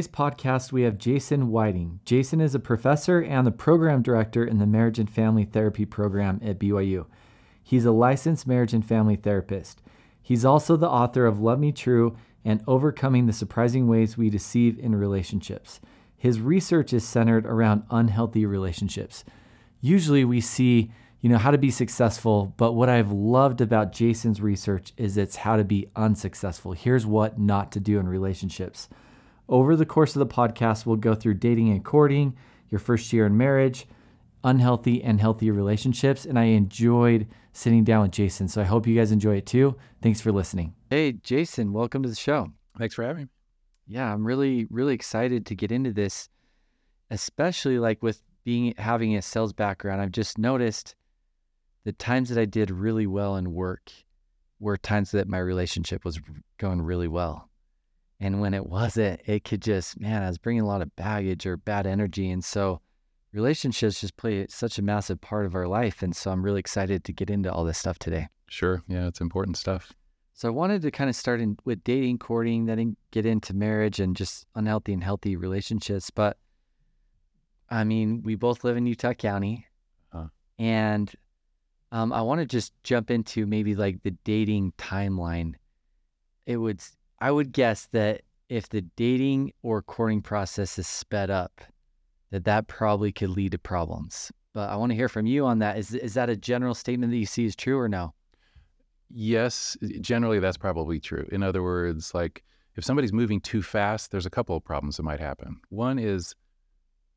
today's podcast, we have Jason Whiting. Jason is a professor and the program director in the Marriage and Family Therapy program at BYU. He's a licensed marriage and family therapist. He's also the author of Love Me True and Overcoming the Surprising Ways We Deceive in Relationships. His research is centered around unhealthy relationships. Usually we see, you know, how to be successful, but what I've loved about Jason's research is it's how to be unsuccessful. Here's what not to do in relationships. Over the course of the podcast, we'll go through dating and courting, your first year in marriage, unhealthy and healthy relationships, and I enjoyed sitting down with Jason. So I hope you guys enjoy it too. Thanks for listening. Hey, Jason, welcome to the show. Thanks for having me. Yeah, I'm really, really excited to get into this, especially like with being having a sales background. I've just noticed the times that I did really well in work were times that my relationship was going really well. And when it wasn't, it could just, man, I was bringing a lot of baggage or bad energy. And so relationships just play such a massive part of our life. And so I'm really excited to get into all this stuff today. Sure. Yeah, it's important stuff. So I wanted to kind of start in with dating, courting, then get into marriage and just unhealthy and healthy relationships. But I mean, we both live in Utah County. Huh. And um, I want to just jump into maybe like the dating timeline. It would, I would guess that if the dating or courting process is sped up, that that probably could lead to problems. But I want to hear from you on that. Is is that a general statement that you see is true or no? Yes, generally that's probably true. In other words, like if somebody's moving too fast, there's a couple of problems that might happen. One is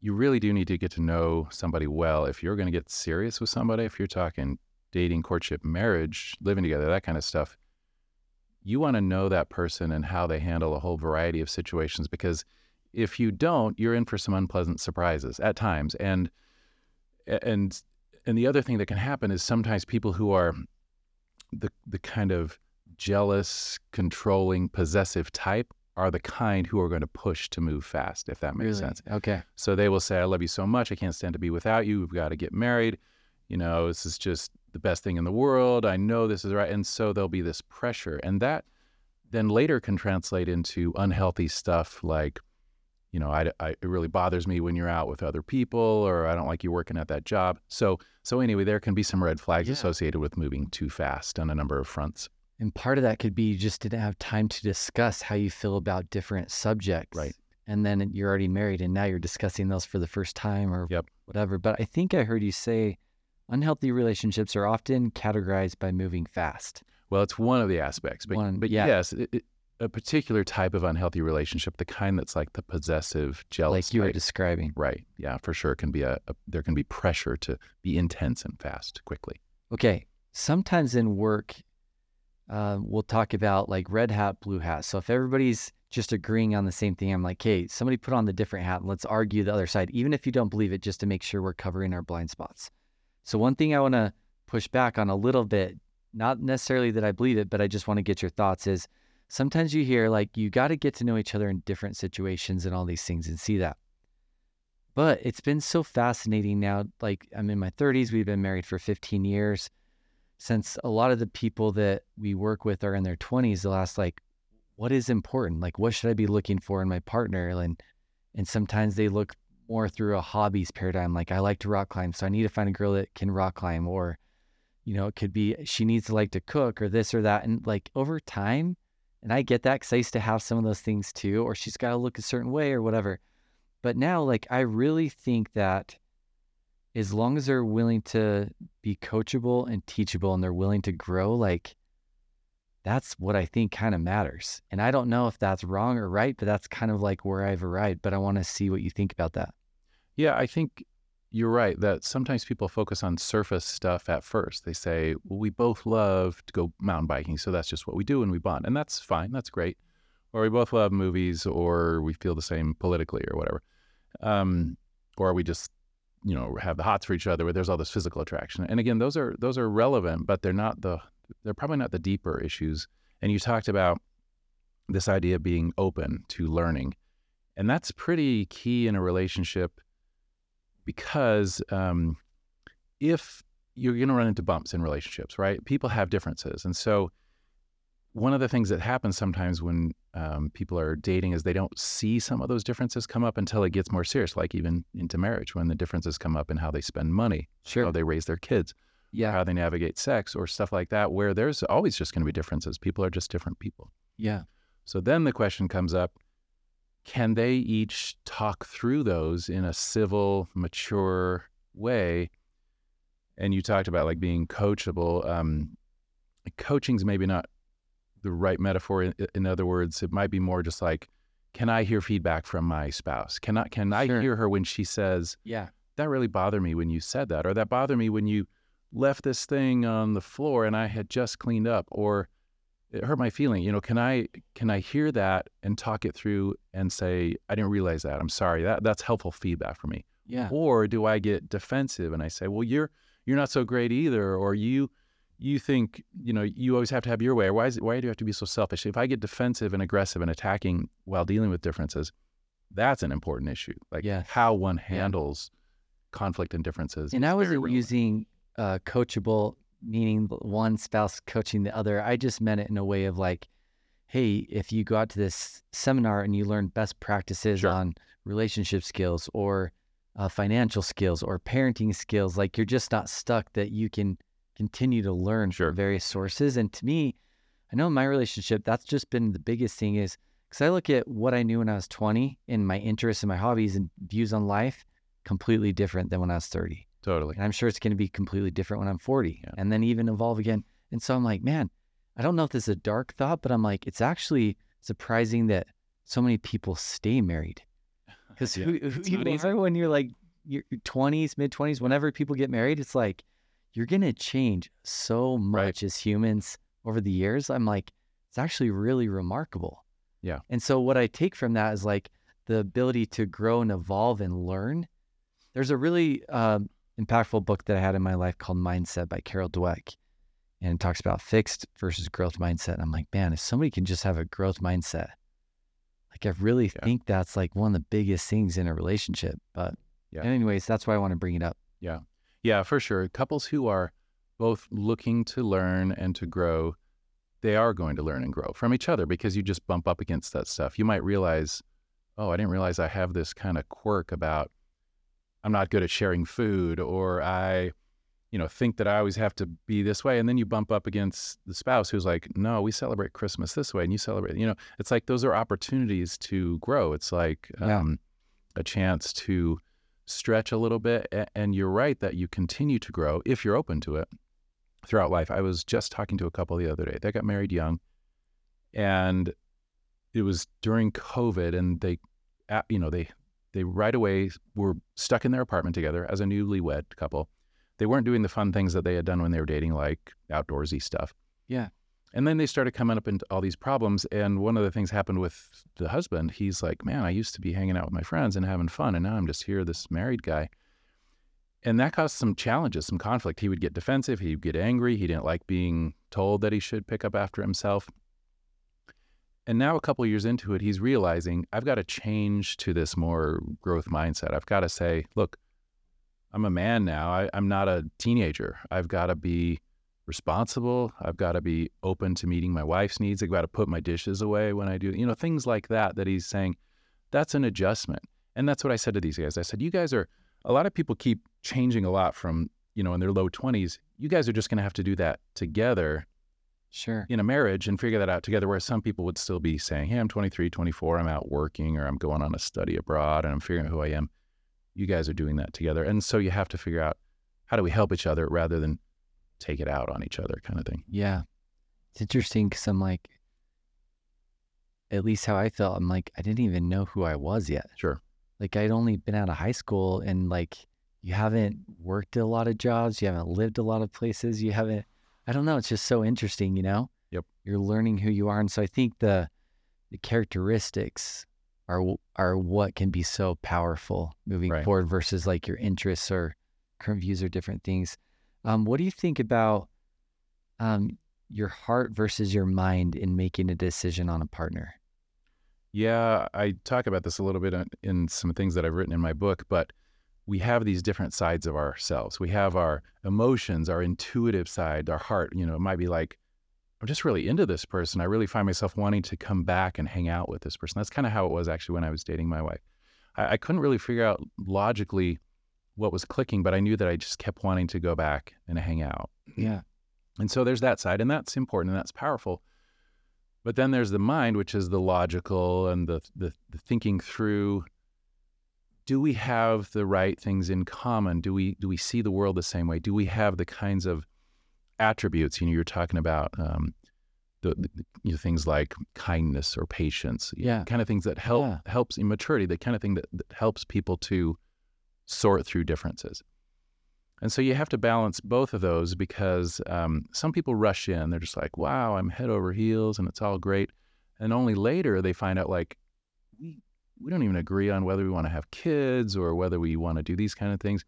you really do need to get to know somebody well. If you're going to get serious with somebody, if you're talking dating, courtship, marriage, living together, that kind of stuff, you want to know that person and how they handle a whole variety of situations because if you don't, you're in for some unpleasant surprises at times. And and and the other thing that can happen is sometimes people who are the the kind of jealous, controlling, possessive type are the kind who are going to push to move fast, if that makes really? sense. Okay. So they will say, I love you so much. I can't stand to be without you. We've got to get married. You know, this is just the best thing in the world. I know this is right. And so there'll be this pressure. And that then later can translate into unhealthy stuff like you know, I, I, it really bothers me when you're out with other people, or I don't like you working at that job. So, so anyway, there can be some red flags yeah. associated with moving too fast on a number of fronts. And part of that could be you just didn't have time to discuss how you feel about different subjects. Right. And then you're already married and now you're discussing those for the first time or yep. whatever. But I think I heard you say unhealthy relationships are often categorized by moving fast. Well, it's one of the aspects, but, one, but yeah. yes, it, it, a particular type of unhealthy relationship, the kind that's like the possessive, jealous, like you type. were describing. Right. Yeah, for sure. It can be a, a there can be pressure to be intense and fast quickly. Okay. Sometimes in work, uh, we'll talk about like red hat, blue hat. So if everybody's just agreeing on the same thing, I'm like, hey, somebody put on the different hat and let's argue the other side, even if you don't believe it, just to make sure we're covering our blind spots. So one thing I want to push back on a little bit, not necessarily that I believe it, but I just want to get your thoughts is sometimes you hear like you got to get to know each other in different situations and all these things and see that. But it's been so fascinating now. Like I'm in my 30s, we've been married for 15 years. Since a lot of the people that we work with are in their 20s, they'll ask like, "What is important? Like, what should I be looking for in my partner?" And and sometimes they look more through a hobbies paradigm. Like, I like to rock climb, so I need to find a girl that can rock climb. Or, you know, it could be she needs to like to cook or this or that. And like over time, and I get that because I used to have some of those things too, or she's got to look a certain way or whatever. But now, like, I really think that as long as they're willing to be coachable and teachable and they're willing to grow, like, that's what I think kind of matters. And I don't know if that's wrong or right, but that's kind of like where I've arrived. But I want to see what you think about that. Yeah, I think you're right that sometimes people focus on surface stuff at first. They say, well, we both love to go mountain biking, so that's just what we do and we bond. And that's fine, that's great. Or we both love movies or we feel the same politically or whatever. Um, or we just, you know, have the hots for each other where there's all this physical attraction. And again, those are those are relevant, but they're not the they're probably not the deeper issues. And you talked about this idea of being open to learning. And that's pretty key in a relationship because um, if you're going to run into bumps in relationships, right? People have differences. And so one of the things that happens sometimes when um, people are dating is they don't see some of those differences come up until it gets more serious, like even into marriage, when the differences come up in how they spend money, Sure. how they raise their kids, yeah. how they navigate sex, or stuff like that, where there's always just going to be differences. People are just different people. Yeah. So then the question comes up can they each talk through those in a civil, mature way? And you talked about like being coachable. Um, coaching's maybe not the right metaphor. In, in other words, it might be more just like, can I hear feedback from my spouse? Can I, can I Sure. hear her when she says, Yeah. that really bothered me when you said that, or that bothered me when you left this thing on the floor and I had just cleaned up, or it hurt my feeling. You know, can I can I hear that and talk it through and say, I didn't realize that. I'm sorry. That that's helpful feedback for me. Yeah. Or do I get defensive and I say, well, you're you're not so great either, or you you think you know you always have to have your way, or why is it, why do you have to be so selfish? If I get defensive and aggressive and attacking while dealing with differences, that's an important issue. Like Yes. how one handles conflict and differences. And I wasn't using uh, coachable, meaning one spouse coaching the other. I just meant it in a way of like, hey, if you go out to this seminar and you learn best practices Sure. on relationship skills or uh, financial skills or parenting skills, like you're just not stuck that you can continue to learn Sure. from various sources. And to me, I know in my relationship, that's just been the biggest thing is because I look at what I knew when I was 20 and my interests and my hobbies and views on life completely different than when I was 30. Totally. And I'm sure it's going to be completely different when I'm 40 Yeah. and then even evolve again. And so I'm like, man, I don't know if this is a dark thought, but I'm like, it's actually surprising that so many people stay married. Because Yeah, who, who you easy. are when you're like your 20s, mid 20s, whenever people get married, it's like you're going to change so Right. much as humans over the years. I'm like, it's actually really remarkable. Yeah. And so what I take from that is like the ability to grow and evolve and learn. There's a really um, impactful book that I had in my life called Mindset by Carol Dweck. And it talks about fixed versus growth mindset. And I'm like, man, if somebody can just have a growth mindset, like I really Yeah. think that's like one of the biggest things in a relationship. But Yeah. anyways, that's why I want to bring it up. Yeah, Yeah, for sure. Couples who are both looking to learn and to grow, they are going to learn and grow from each other because you just bump up against that stuff. You might realize, oh, I didn't realize I have this kind of quirk about I'm not good at sharing food or I, you know, think that I always have to be this way. And then you bump up against the spouse who's like, no, we celebrate Christmas this way and you celebrate, you know, it's like those are opportunities to grow. It's like Yeah. um, a chance to stretch a little bit. And you're right that you continue to grow if you're open to it throughout life. I was just talking to a couple the other day. They got married young, and it was during COVID, and they, you know, they they right away were stuck in their apartment together as a newlywed couple. They weren't doing the fun things that they had done when they were dating, like outdoorsy stuff. Yeah. And then they started coming up into all these problems. And one of the things happened with the husband. He's like, man, I used to be hanging out with my friends and having fun. And now I'm just here, this married guy. And that caused some challenges, some conflict. He would get defensive. He'd get angry. He didn't like being told that he should pick up after himself. And now, a couple years into it, he's realizing I've got to change to this more growth mindset. I've got to say, look, I'm a man now. I, I'm not a teenager. I've got to be responsible. I've got to be open to meeting my wife's needs. I've got to put my dishes away when I do, you know, things like that, that he's saying that's an adjustment. And that's what I said to these guys. I said, you guys are, a lot of people keep changing a lot from, you know, in their low 20s. You guys are just going to have to do that together Sure. in a marriage and figure that out together. Whereas some people would still be saying, hey, I'm 23, 24, I'm out working or I'm going on a study abroad and I'm figuring out who I am. You guys are doing that together. And so you have to figure out how do we help each other rather than take it out on each other kind of thing. Yeah. It's interesting because I'm like, at least how I felt, I'm like, I didn't even know who I was yet. Sure. Like I'd only been out of high school and like you haven't worked a lot of jobs, you haven't lived a lot of places, you haven't I don't know, it's just so interesting, you know? Yep. You're learning who you are. And so I think the the characteristics are are what can be so powerful moving Right. forward versus like your interests or current views or different things. Um, what do you think about um, your heart versus your mind in making a decision on a partner? Yeah, I talk about this a little bit in- in some things that I've written in my book, but we have these different sides of ourselves. We have our emotions, our intuitive side, our heart. You know, it might be like I'm just really into this person. I really find myself wanting to come back and hang out with this person. That's kind of how it was actually when I was dating my wife. I, I couldn't really figure out logically what was clicking, but I knew that I just kept wanting to go back and hang out. Yeah. And so there's that side, and that's important and that's powerful. But then there's the mind, which is the logical and the, the, the thinking through. Do we have the right things in common? Do we do we see the world the same way? Do we have the kinds of attributes? You know, you're talking about um, the, the you know, things like kindness or patience. Yeah. kind of things that help Yeah. helps in maturity. The kind of thing that, that helps people to sort through differences. And so you have to balance both of those because um, some people rush in. They're just like, wow, I'm head over heels and it's all great. And only later they find out, like, we, don't even agree on whether we want to have kids or whether we want to do these kind of things.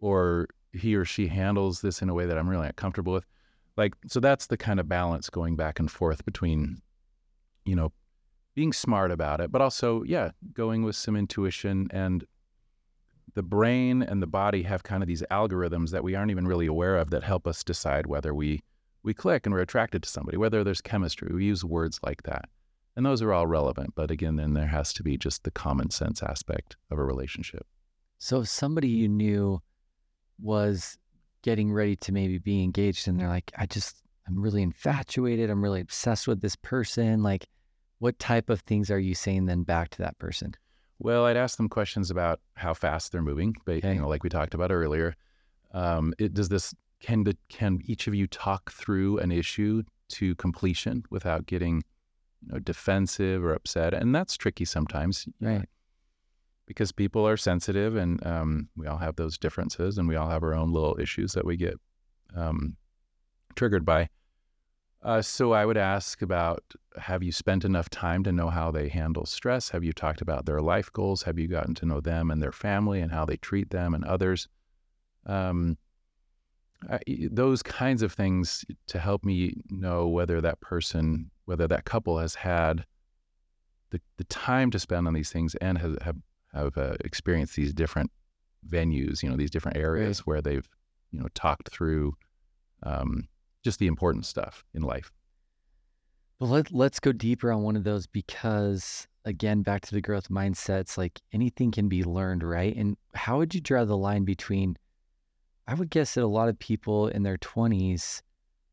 Or he or she handles this in a way that I'm really not comfortable with. Like, so that's the kind of balance going back and forth between, you know, being smart about it, but also, yeah, going with some intuition and the brain and the body have kind of these algorithms that we aren't even really aware of that help us decide whether we we click and we're attracted to somebody, whether there's chemistry. We use words like that. And those are all relevant, but again, then there has to be just the common sense aspect of a relationship. So if somebody you knew was getting ready to maybe be engaged and they're like, I just, I'm really infatuated. I'm really obsessed with this person. Like, what type of things are you saying then back to that person? Well, I'd ask them questions about how fast they're moving, but Okay. you know, like we talked about earlier. Um, it, does this can the, can each of you talk through an issue to completion without getting you know, defensive or upset? And that's tricky sometimes, Right. because people are sensitive, and um, we all have those differences, and we all have our own little issues that we get um, triggered by. Uh, so I would ask about have you spent enough time to know how they handle stress? Have you talked about their life goals? Have you gotten to know them and their family and how they treat them and others? Um, I, those kinds of things to help me know whether that person, whether that couple has had the, the time to spend on these things and has, have, have uh, experienced these different venues, you know, these different areas where they've, you know, talked through um, just the important stuff in life. But let, let's go deeper on one of those because, again, back to the growth mindsets, like anything can be learned, right? And how would you draw the line between, I would guess that a lot of people in their 20s,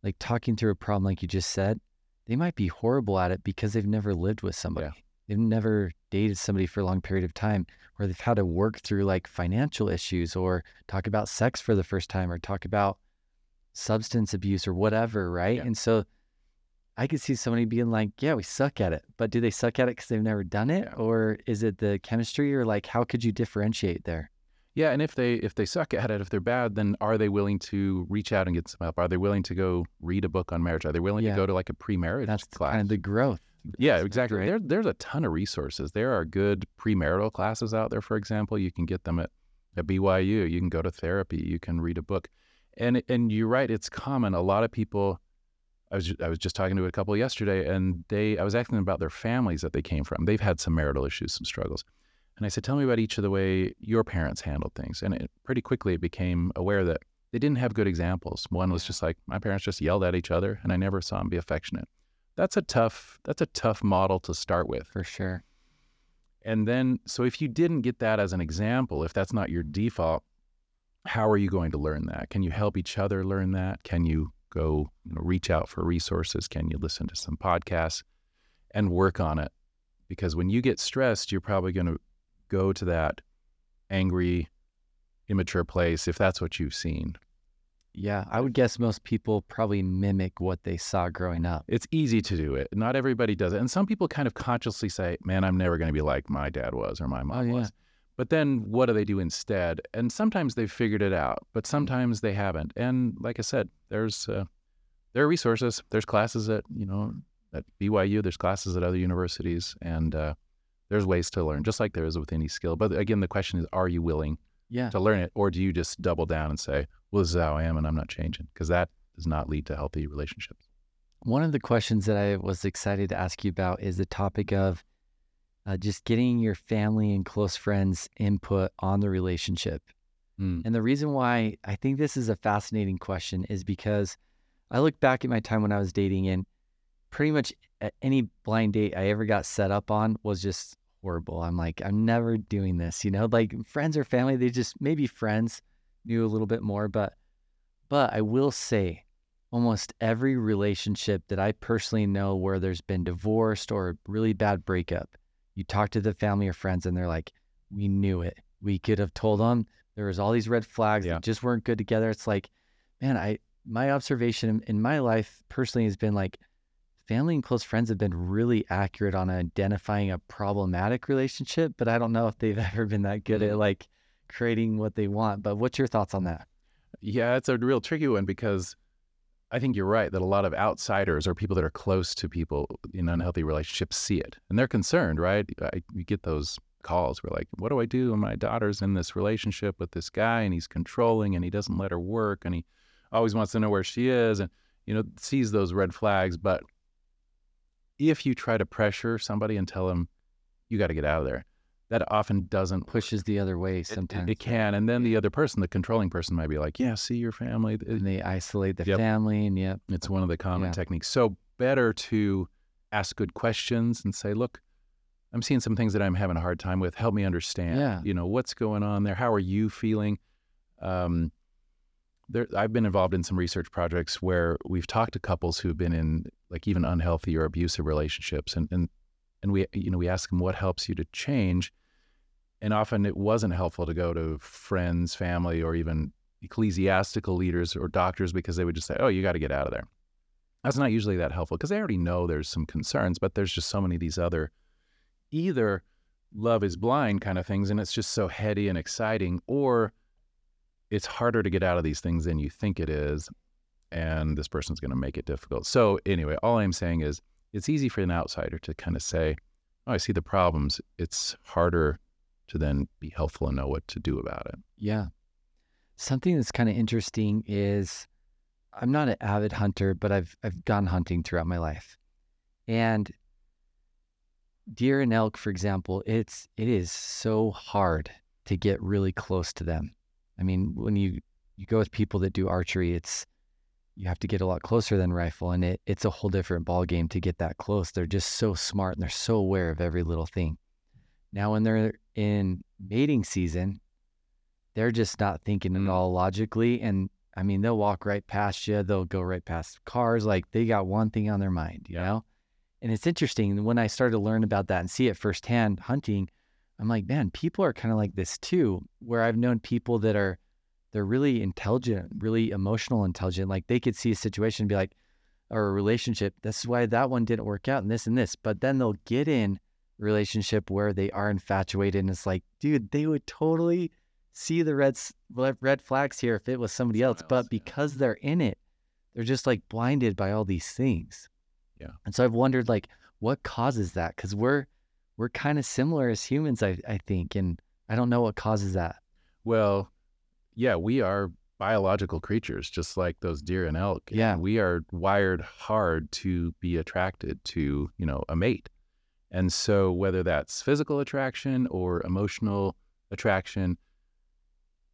like talking through a problem, like you just said, they might be horrible at it because they've never lived with somebody. They've never dated somebody for a long period of time, or they've had to work through like financial issues or talk about sex for the first time or talk about substance abuse or whatever, right? Yeah. And so I could see somebody being like, yeah, we suck at it. But do they suck at it because they've never done it? Yeah. Or is it the chemistry? Or like, how could you differentiate there? Yeah, and if they if they suck at it, if they're bad, then are they willing to reach out and get some help? Are they willing to go read a book on marriage? Are they willing Yeah. to go to like a pre-marriage That's class? kind of the growth. yeah, aspect, exactly. right? There, there's a ton of resources. There are good premarital classes out there. For example, you can get them at, at BYU. You can go to therapy. You can read a book, and and you're right. It's common. A lot of people. I was I was just talking to a couple yesterday, and they I was asking them about their families that they came from. They've had some marital issues, some struggles, and I said, "Tell me about each of the way your parents handled things." And it, pretty quickly, it became aware that they didn't have good examples. One was just like my parents just yelled at each other, and I never saw them be affectionate. That's a tough that's a tough model to start with. For sure. And then, so if you didn't get that as an example, if that's not your default, how are you going to learn that? Can you help each other learn that? Can you go you know, reach out for resources? Can you listen to some podcasts and work on it? Because when you get stressed, you're probably going to go to that angry, immature place if that's what you've seen. Yeah. I would guess most people probably mimic what they saw growing up. It's easy to do it. Not everybody does it. And some people kind of consciously say, man, I'm never going to be like my dad was or my mom Oh, yeah. was. But then what do they do instead? And sometimes they've figured it out, but sometimes they haven't. And like I said, there's uh, there are resources. There's classes at you know at BYU. There's classes at other universities, and uh, there's ways to learn, just like there is with any skill. But again, the question is, are you willing Yeah. to learn it, or do you just double down and say, "Well, this is how I am, and I'm not changing"? Because that does not lead to healthy relationships. One of the questions that I was excited to ask you about is the topic of uh, just getting your family and close friends' input on the relationship. Mm. And the reason why I think this is a fascinating question is because I look back at my time when I was dating, and pretty much any blind date I ever got set up on was just horrible. I'm like, I'm never doing this. You know, like friends or family, they just maybe friends knew a little bit more, but but I will say, almost every relationship that I personally know where there's been divorced or really bad breakup, you talk to the family or friends, and they're like, "We knew it. We could have told them there was all these red flags Yeah. that just weren't good together." It's like, man, I my observation in- in my life personally has been like family and close friends have been really accurate on identifying a problematic relationship, but I don't know if they've ever been that good at Mhm. like creating what they want. But what's your thoughts on that? Yeah, it's a real tricky one because I think you're right that a lot of outsiders or people that are close to people in unhealthy relationships see it and they're concerned, right? I, you get those calls where like, what do I do when my daughter's in this relationship with this guy and he's controlling and he doesn't let her work and he always wants to know where she is and you know sees those red flags. But if you try to pressure somebody and tell them you got to get out of there, that often doesn't Pushes the other way it- it- sometimes. It, can, and then the other person, the controlling person, might be like, "Yeah, see your family." And they isolate the Yep. family and yep. it's one of the common Yeah. techniques. So better to ask good questions and say, "Look, I'm seeing some things that I'm having a hard time with. Help me understand. Yeah. You know what's going on there. How are you feeling?" Um, there, I've been involved in some research projects where we've talked to couples who've been in like even unhealthy or abusive relationships, and and and we you know we ask them what helps you to change, and often it wasn't helpful to go to friends, family, or even ecclesiastical leaders or doctors because they would just say, "Oh, you got to get out of there." That's not usually that helpful because they already know there's some concerns, but there's just so many of these other either love is blind kind of things, and it's just so heady and exciting, or it's harder to get out of these things than you think it is, and this person's going to make it difficult. So anyway, all I'm saying is it's easy for an outsider to kind of say, "Oh, I see the problems." It's harder to then be helpful and know what to do about it. Yeah. Something that's kind of interesting is I'm not an avid hunter, but I've I've gone hunting throughout my life. And deer and elk, for example, it's it is so hard to get really close to them. I mean, when you you go with people that do archery, it's you have to get a lot closer than rifle, and it it's a whole different ball game to get that close. They're just so smart and they're so aware of every little thing. Now, when they're in mating season, they're just not thinking at Mm. all logically. And I mean, they'll walk right past you. They'll go right past cars. Like they got one thing on their mind, you Yeah. know? And it's interesting when I started to learn about that and see it firsthand hunting, I'm like, man, people are kind of like this too, where I've known people that are, they're really intelligent, really emotional intelligent. Like they could see a situation and be like, or a relationship, this is why that one didn't work out and this and this. But then they'll get in relationship where they are infatuated and it's like, dude, they would totally see the red red flags here if it was somebody else, else, but yeah. because they're in it, they're just like blinded by all these things. Yeah. And so I've wondered like what causes that cuz we're we're kind of similar as humans I I think and I don't know what causes that. Well, yeah, we are biological creatures, just like those deer and elk. and Yeah. we are wired hard to be attracted to, you know, a mate. And so, whether that's physical attraction or emotional attraction,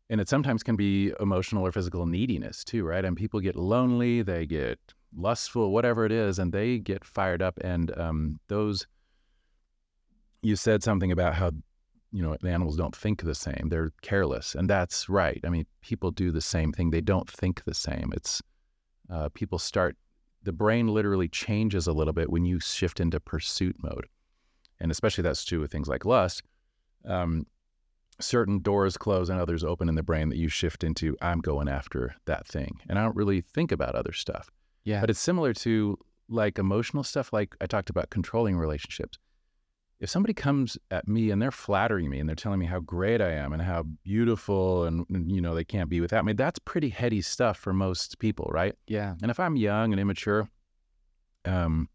and it sometimes can be emotional or physical neediness too, right? And people get lonely, they get lustful, whatever it is, and they get fired up. And um, those, you said something about how you know, the animals don't think the same. They're careless. And that's right. I mean, people do the same thing. They don't think the same. It's uh, people start, the brain literally changes a little bit when you shift into pursuit mode. And especially that's true with things like lust. Um, certain doors close and others open in the brain that you shift into, I'm going after that thing. And I don't really think about other stuff. Yeah. But it's similar to like emotional stuff, like I talked about controlling relationships. If somebody comes at me and they're flattering me and they're telling me how great I am and how beautiful and, and, you know they can't be without me, that's pretty heady stuff for most people, right? yeah. And if I'm young and immature, um,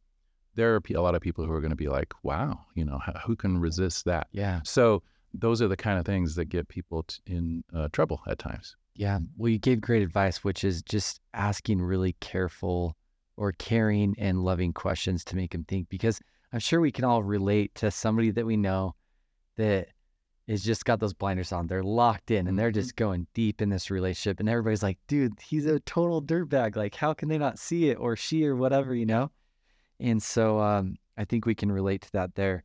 there are a lot of people who are going to be like, "Wow, you know, who can resist that?" Yeah. So those are the kind of things that get people t- in uh, trouble at times. Yeah. Well, you gave great advice, which is just asking really careful or caring and loving questions to make them think. Because I'm sure we can all relate to somebody that we know that is just got those blinders on. They're locked in and they're Mhm. just going deep in this relationship. And everybody's like, dude, he's a total dirtbag. Like, how can they not see it or she or whatever, you know? And so um, I think we can relate to that there.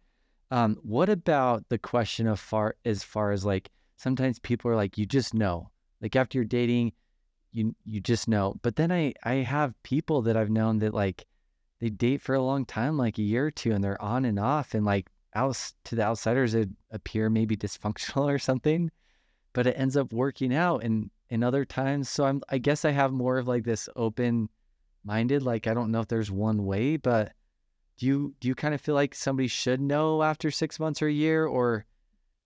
Um, what about the question of far as far as like sometimes people are like, you just know. Like after you're dating, you you just know. But then I I have people that I've known that like they date for a long time, like a year or two, and they're on and off, and like out to the outsiders, it appear maybe dysfunctional or something, but it ends up working out. And in other times, so I'm I guess I have more of like this open minded. Like I don't know if there's one way, but do you do you kind of feel like somebody should know after six months or a year, or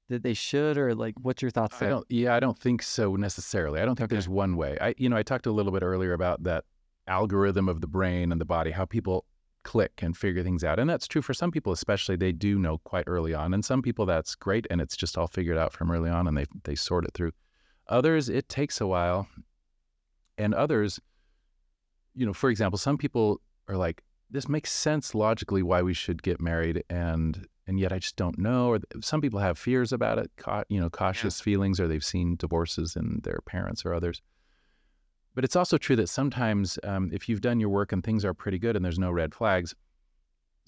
that they should, or like what's your thoughts I there? don't. Yeah, I don't think so necessarily. I don't think Okay. there's one way. I, you know, I talked a little bit earlier about that algorithm of the brain and the body, how people click and figure things out, and that's true for some people, especially. They do know quite early on, and some people that's great, and it's just all figured out from early on, and they they sort it through. Others, it takes a while, and others, you know, for example, some people are like, this makes sense logically why we should get married, and and yet I just don't know. Or some people have fears about it, cau- you know, cautious feelings, or they've seen divorces in their parents or others. But it's also true that sometimes, um, if you've done your work and things are pretty good and there's no red flags,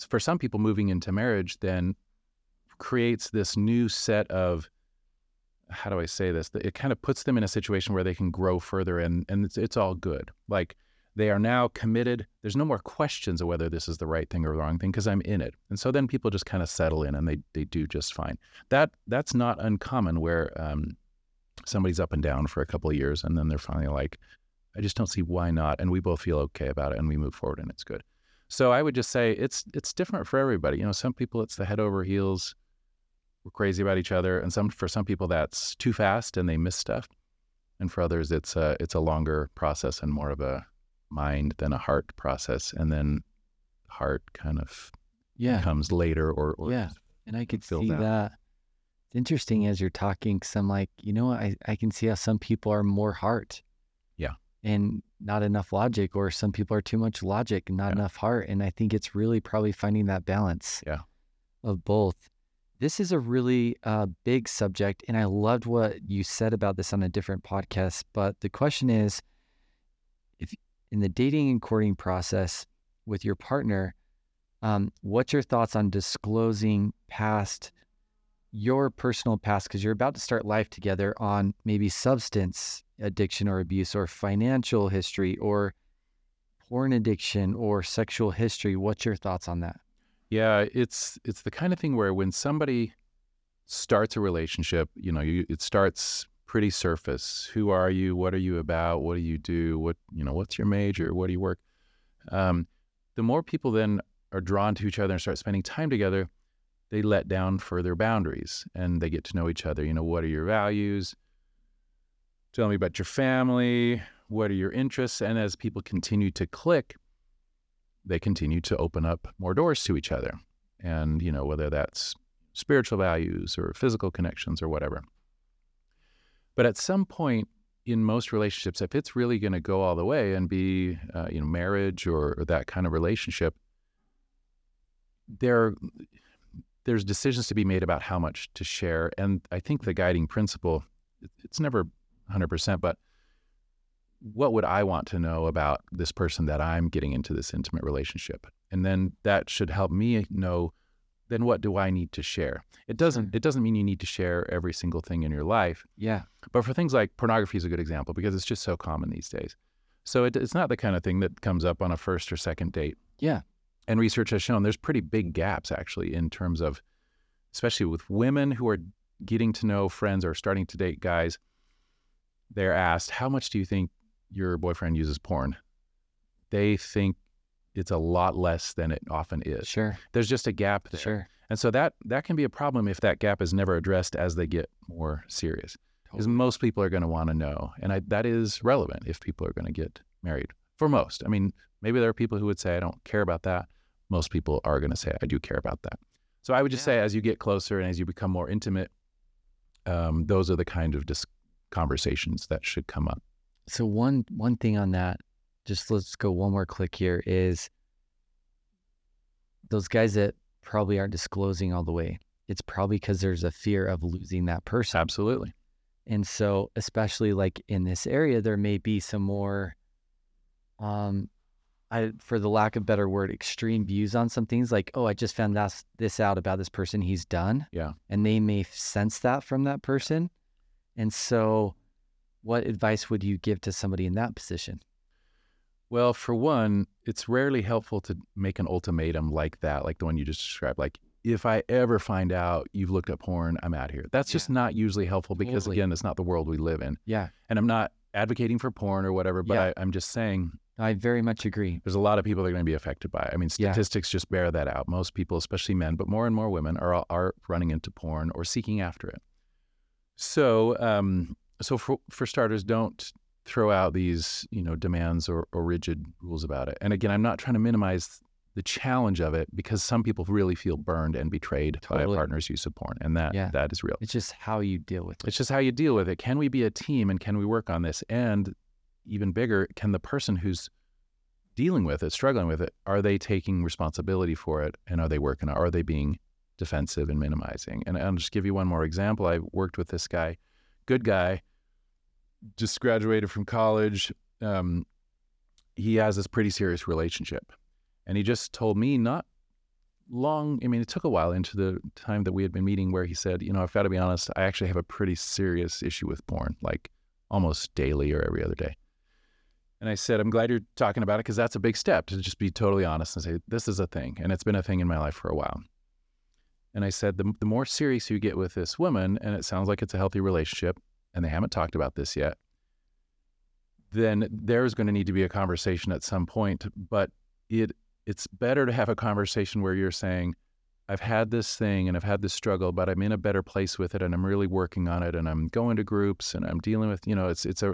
for some people, moving into marriage then creates this new set of how do I say this? It kind of puts them in a situation where they can grow further, and and it's, it's all good. Like they are now committed. There's no more questions of whether this is the right thing or the wrong thing because I'm in it. And so then people just kind of settle in and they they do just fine. That that's not uncommon where um, somebody's up and down for a couple of years and then they're finally like, I just don't see why not, and we both feel okay about it and we move forward and it's good. So I would just say it's it's different for everybody. You know, some people it's the head over heels. We're crazy about each other, and some for some people that's too fast and they miss stuff, and for others it's a it's a longer process and more of a mind than a heart process, and then heart kind of Yeah. comes later or, or Yeah, and I could see out. that. It's interesting as you're talking, because I'm like, you know, what? I, I can see how some people are more heart. And not enough logic, or some people are too much logic and not Yeah. enough heart. And I think it's really probably finding that balance Yeah. of both. This is a really uh, big subject, and I loved what you said about this on a different podcast. But the question is if in the dating and courting process with your partner, um, what's your thoughts on disclosing past your personal past because you're about to start life together on maybe substance addiction or abuse or financial history or porn addiction or sexual history what's your thoughts on that Yeah, it's it's the kind of thing where when somebody starts a relationship, you know, you, it starts pretty surface. Who are you? What are you about? What do you do? What you know? What's your major? What do you work? Um, the more people then are drawn to each other and start spending time together, they let down further boundaries and they get to know each other. You know, what are your values? Tell me about your family. What are your interests? And as people continue to click, they continue to open up more doors to each other. And, you know, whether that's spiritual values or physical connections or whatever. But at some point in most relationships, if it's really going to go all the way and be, uh, you know, marriage or, or that kind of relationship, there, there's decisions to be made about how much to share. And I think the guiding principle, it's never 100%, but what would I want to know about this person that I'm getting into this intimate relationship? And then that should help me know then what do I need to share? It doesn't Sure. it doesn't mean you need to share every single thing in your life, yeah but for things like pornography is a good example because it's just so common these days. So it, it's not the kind of thing that comes up on a first or second date. yeah And research has shown there's pretty big gaps actually in terms of, especially with women who are getting to know friends or starting to date guys. They're asked, How much do you think your boyfriend uses porn? They think it's a lot less than it often is. sure There's just a gap there. sure And so that, that can be a problem if that gap is never addressed as they get more serious. Because Totally. most people are going to want to know. And I, that is relevant if people are going to get married. For most. I mean, maybe there are people who would say, I don't care about that. Most people are going to say, I do care about that. So I would just Yeah. say, as you get closer and as you become more intimate, um, those are the kind of dis- conversations that should come up. so one one thing on that just let's go one more click here is those guys that probably aren't disclosing all the way it's probably because there's a fear of losing that person. Absolutely. And so, especially like in this area, there may be some more, um, I, for the lack of better word, extreme views on some things. Like, oh, I just found this this out about this person. He's done. Yeah. And they may sense that from that person. And so, what advice would you give to somebody in that position? Well, for one, it's rarely helpful to make an ultimatum like that, like the one you just described. Like, if I ever find out you've looked at porn, I'm out here. That's just not usually helpful because, Totally. again, it's not the world we live in. Yeah, And I'm not advocating for porn or whatever, but Yeah. I, I'm just saying I very much agree. there's a lot of people that are going to be affected by it. I mean, Yeah. statistics just bear that out. Most people, especially men, but more and more women, are are running into porn or seeking after it. So, um, so for for starters, don't throw out these you know demands or, or rigid rules about it. And again, I'm not trying to minimize the challenge of it because some people really feel burned and betrayed by a partner's use support and that Yeah. that is real. It's just how you deal with it. It's just how you deal with it. Can we be a team and can we work on this? And even bigger, can the person who's dealing with it, struggling with it, are they taking responsibility for it and are they working on Are they being defensive and minimizing? And I'll just give you one more example. I worked with this guy, good guy, just graduated from college. Um, he has this pretty serious relationship. And he just told me not long, I mean, it took a while into the time that we had been meeting where he said, you know, I've got to be honest, I actually have a pretty serious issue with porn, like almost daily or every other day. And I said, I'm glad you're talking about it because that's a big step to just be totally honest and say, this is a thing. And it's been a thing in my life for a while. And I said, the, the more serious you get with this woman, and it sounds like it's a healthy relationship, and they haven't talked about this yet, then there's going to need to be a conversation at some point. But it it's better to have a conversation where you're saying, I've had this thing and I've had this struggle, but I'm in a better place with it and I'm really working on it and I'm going to groups and I'm dealing with, you know, it's it's a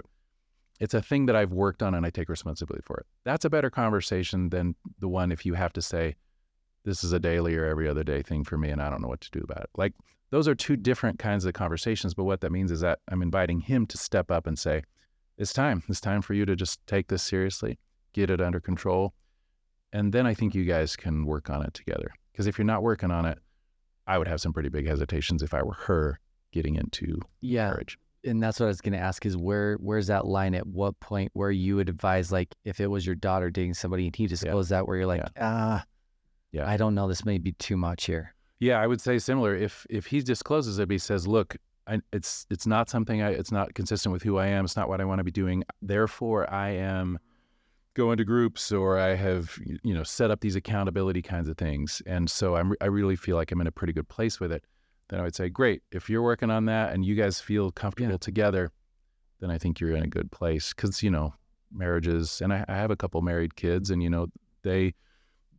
it's a thing that I've worked on and I take responsibility for it. That's a better conversation than the one if you have to say, this is a daily or every other day thing for me and I don't know what to do about it. Like those are two different kinds of conversations, but what that means is that I'm inviting him to step up and say, it's time. It's time for you to just take this seriously, get it under control. And then I think you guys can work on it together. Because if you're not working on it, I would have some pretty big hesitations if I were her getting into Yeah, marriage. and that's what I was going to ask is where where's that line at what point where you would advise like if it was your daughter dating somebody and he disclosed that where you're like ah Yeah. I don't know this may be too much here Yeah, I would say similar. If if he discloses it, he says, "Look, I, it's it's not something. I, it's not consistent with who I am. It's not what I want to be doing. Therefore, I am going into groups, or I have you know set up these accountability kinds of things. And so I'm I really feel like I'm in a pretty good place with it. Then I would say, great. If you're working on that and you guys feel comfortable together, then I think you're in a good place. Because you know, marriages, and I, I have a couple married kids, and you know they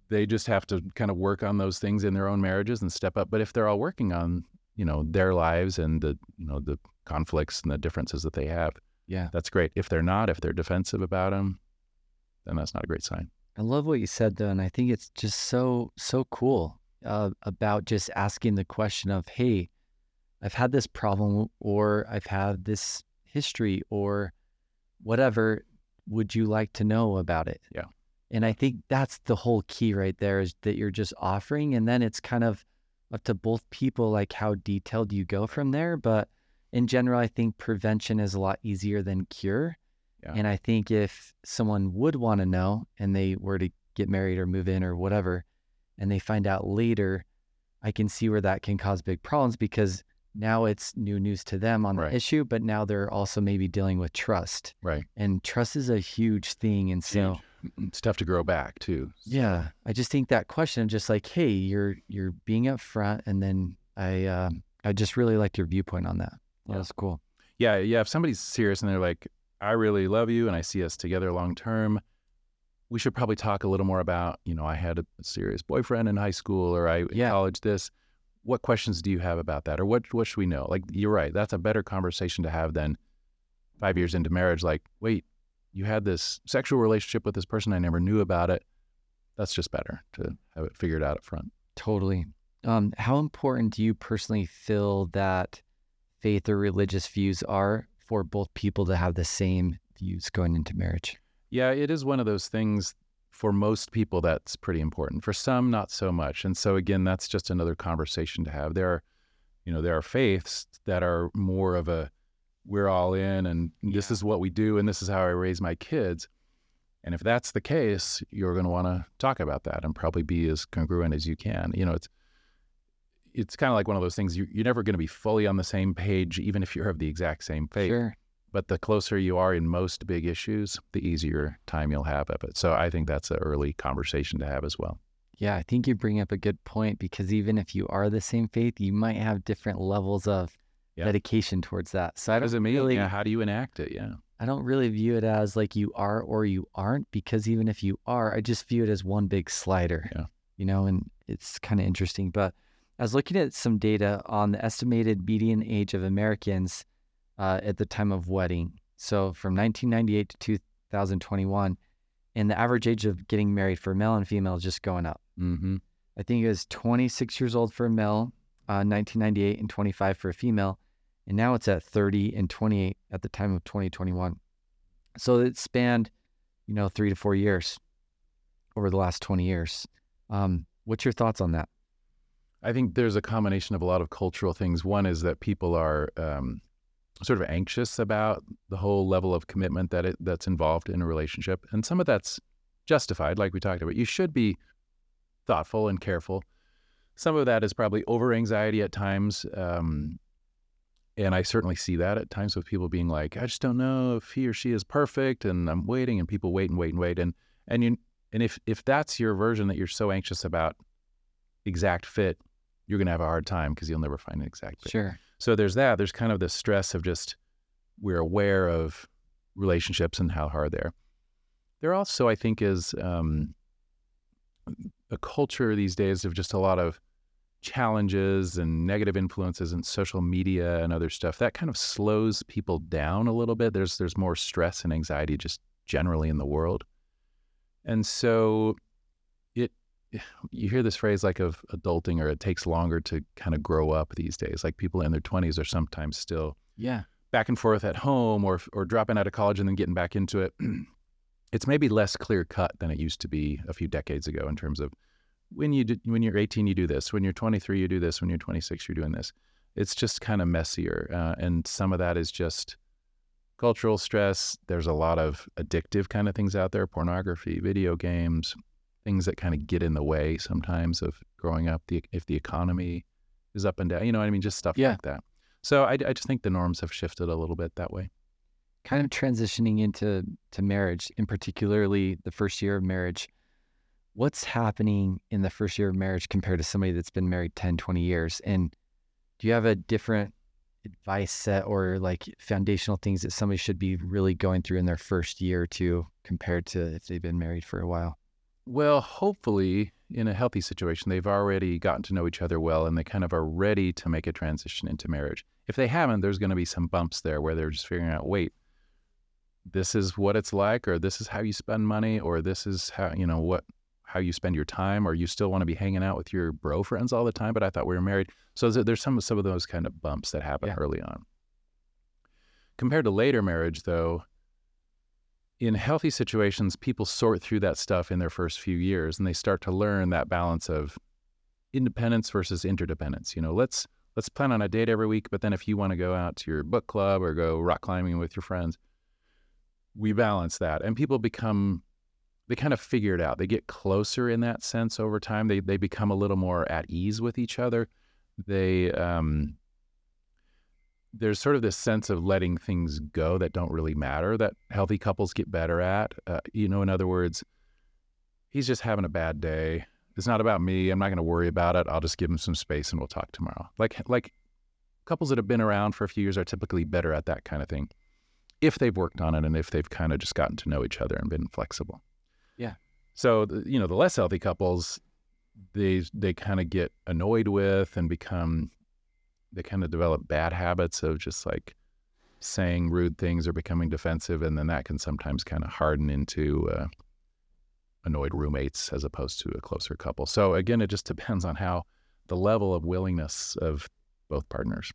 they just have to kind of work on those things in their own marriages and step up. But if they're all working on, you know, their lives and the, you know, the conflicts and the differences that they have, yeah that's great. If they're not, if they're defensive about them, then that's not a great sign. I love what you said though and I think it's just so so cool uh, about just asking the question of hey I've had this problem or I've had this history or whatever would you like to know about it Yeah. and I think that's the whole key right there is that you're just offering and then it's kind of up to both people like how detailed you go from there but in general I think prevention is a lot easier than cure Yeah. and I think if someone would want to know and they were to get married or move in or whatever and they find out later I can see where that can cause big problems because now it's new news to them on Right. the issue but now they're also maybe dealing with trust Right. and trust is a huge thing and so It's tough to grow back too. yeah, I just think that question, just like, hey, you're you're being upfront, and then I um I just really liked your viewpoint on that. Yeah. That's cool. Yeah. Yeah. If somebody's serious and they're like, I really love you and I see us together long term, we should probably talk a little more about, you know, I had a serious boyfriend in high school or I in Yeah. college this. What questions do you have about that? Or what what should we know? Like you're right. That's a better conversation to have than five years into marriage, like, wait, you had this sexual relationship with this person, I never knew about it. That's just better to have it figured out up front. Totally. Um, how important do you personally feel that faith or religious views are for both people to have the same views going into marriage? Yeah, it is one of those things for most people, that's pretty important. For some, not so much. And so again, that's just another conversation to have. There are, you know, there are faiths that are more of a we're all in and this is what we do and this is how I raise my kids. And if that's the case, you're going to want to talk about that and probably be as congruent as you can. You know, it's it's kind of like one of those things you, you're never going to be fully on the same page, even if you're of the exact same faith. Sure. But the closer you are in most big issues, the easier time you'll have of it. So I think that's an early conversation to have as well. Yeah, I think you bring up a good point because even if you are the same faith, you might have different levels of Yeah. dedication towards that. So I don't does it mean? really, yeah, how do you enact it? Yeah. I don't really view it as like you are or you aren't because even if you are, I just view it as one big slider. Yeah. You know, and it's kind of interesting. But I was looking at some data on the estimated median age of Americans uh, at the time of wedding. So from 1998 to 2021, and the average age of getting married for male and female is just going up. Mm-hmm. I think it was 26 years old for a male, uh, 1998, and 25 for a female. And now it's at 30 and 28 at the time of 2021. So it spanned, you know, three to four years over the last 20 years. Um, what's your thoughts on that? I think there's a combination of a lot of cultural things. One is that people are um, sort of anxious about the whole level of commitment that it, that's involved in a relationship, and some of that's justified, like we talked about. You should be thoughtful and careful. Some of that is probably over anxiety at times, um, and I certainly see that at times with people being like, "I just don't know if he or she is perfect," and I'm waiting, and people wait and wait and wait, and and you and if if that's your version that you're so anxious about exact fit, you're going to have a hard time because you'll never find an exact fit. Sure. So there's that. There's kind of the stress of just we're aware of relationships and how hard they're. There also, I think, is um, a culture these days of just a lot of challenges and negative influences and social media and other stuff that kind of slows people down a little bit. There's there's more stress and anxiety just generally in the world, and so you hear this phrase like of adulting or it takes longer to kind of grow up these days. Like people in their 20s are sometimes still Yeah. back and forth at home or or dropping out of college and then getting back into it. it's maybe less clear cut than it used to be a few decades ago in terms of when you do, when you're 18 you do this, when you're 23 you do this, when you're 26 you're doing this. It's just kind of messier, uh, and some of that is just cultural stress. There's a lot of addictive kind of things out there, pornography, video games, things that kind of get in the way sometimes of growing up. The if the economy is up and down, you know what I mean, just stuff Yeah. like that. So I, I just think the norms have shifted a little bit that way. Kind of transitioning into to marriage, in particularly the first year of marriage. What's happening in the first year of marriage compared to somebody that's been married 10, 20 years? And do you have a different advice set or like foundational things that somebody should be really going through in their first year or two compared to if they've been married for a while? Well, hopefully, in a healthy situation, they've already gotten to know each other well and they kind of are ready to make a transition into marriage. If they haven't, there's going to be some bumps there where they're just figuring out, wait, this is what it's like, or this is how you spend money, or this is how, you know, what, how you spend your time, or you still want to be hanging out with your bro friends all the time, but I thought we were married. So there's- some, some of those kind of bumps that happen Yeah. early on. Compared to later marriage, though, in healthy situations, people sort through that stuff in their first few years and they start to learn that balance of independence versus interdependence. You know, let's let's plan on a date every week, but then if you want to go out to your book club or go rock climbing with your friends, we balance that. And people become they kind of figure it out. They get closer in that sense over time. They they become a little more at ease with each other. They um there's sort of this sense of letting things go that don't really matter that healthy couples get better at. Uh, you know, in other words, he's just having a bad day. It's not about me. I'm not going to worry about it. I'll just give him some space and we'll talk tomorrow. Like like couples that have been around for a few years are typically better at that kind of thing if they've worked on it and if they've kind of just gotten to know each other and been flexible. Yeah. So, the- you know, the less healthy couples they they kind of get annoyed with and become they kind of develop bad habits of just like saying rude things or becoming defensive and then that can sometimes kind of harden into uh, annoyed roommates as opposed to a closer couple. So again it just depends on how the level of willingness of both partners.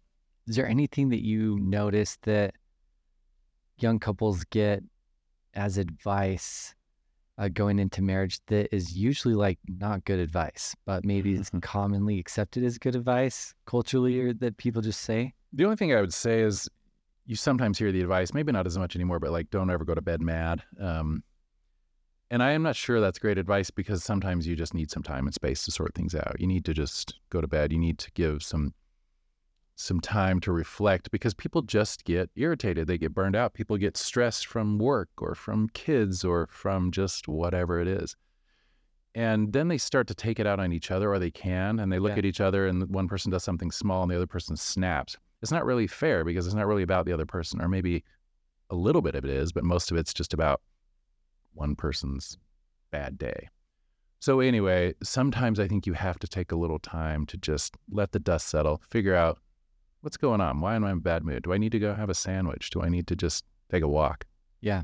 Is there anything that you notice that young couples get as advice uh, going into marriage that is usually like not good advice, but maybe it's commonly accepted as good advice culturally, or that people just say. The only thing I would say is you sometimes hear the advice, maybe not as much anymore, but like don't ever go to bed mad. Um, and I am not sure that's great advice because sometimes you just need some time and space to sort things out. You need to just go to bed. You need to give some some time to reflect because people just get irritated. They get burned out. People get stressed from work or from kids or from just whatever it is. And then they start to take it out on each other, or they can, and they look Yeah. at each other, and one person does something small and the other person snaps. It's not really fair because it's not really about the other person, or maybe a little bit of it is, but most of it's just about one person's bad day. So, anyway, sometimes I think you have to take a little time to just let the dust settle, figure out what's going on. Why am I in a bad mood? Do I need to go have a sandwich? Do I need to just take a walk? Yeah.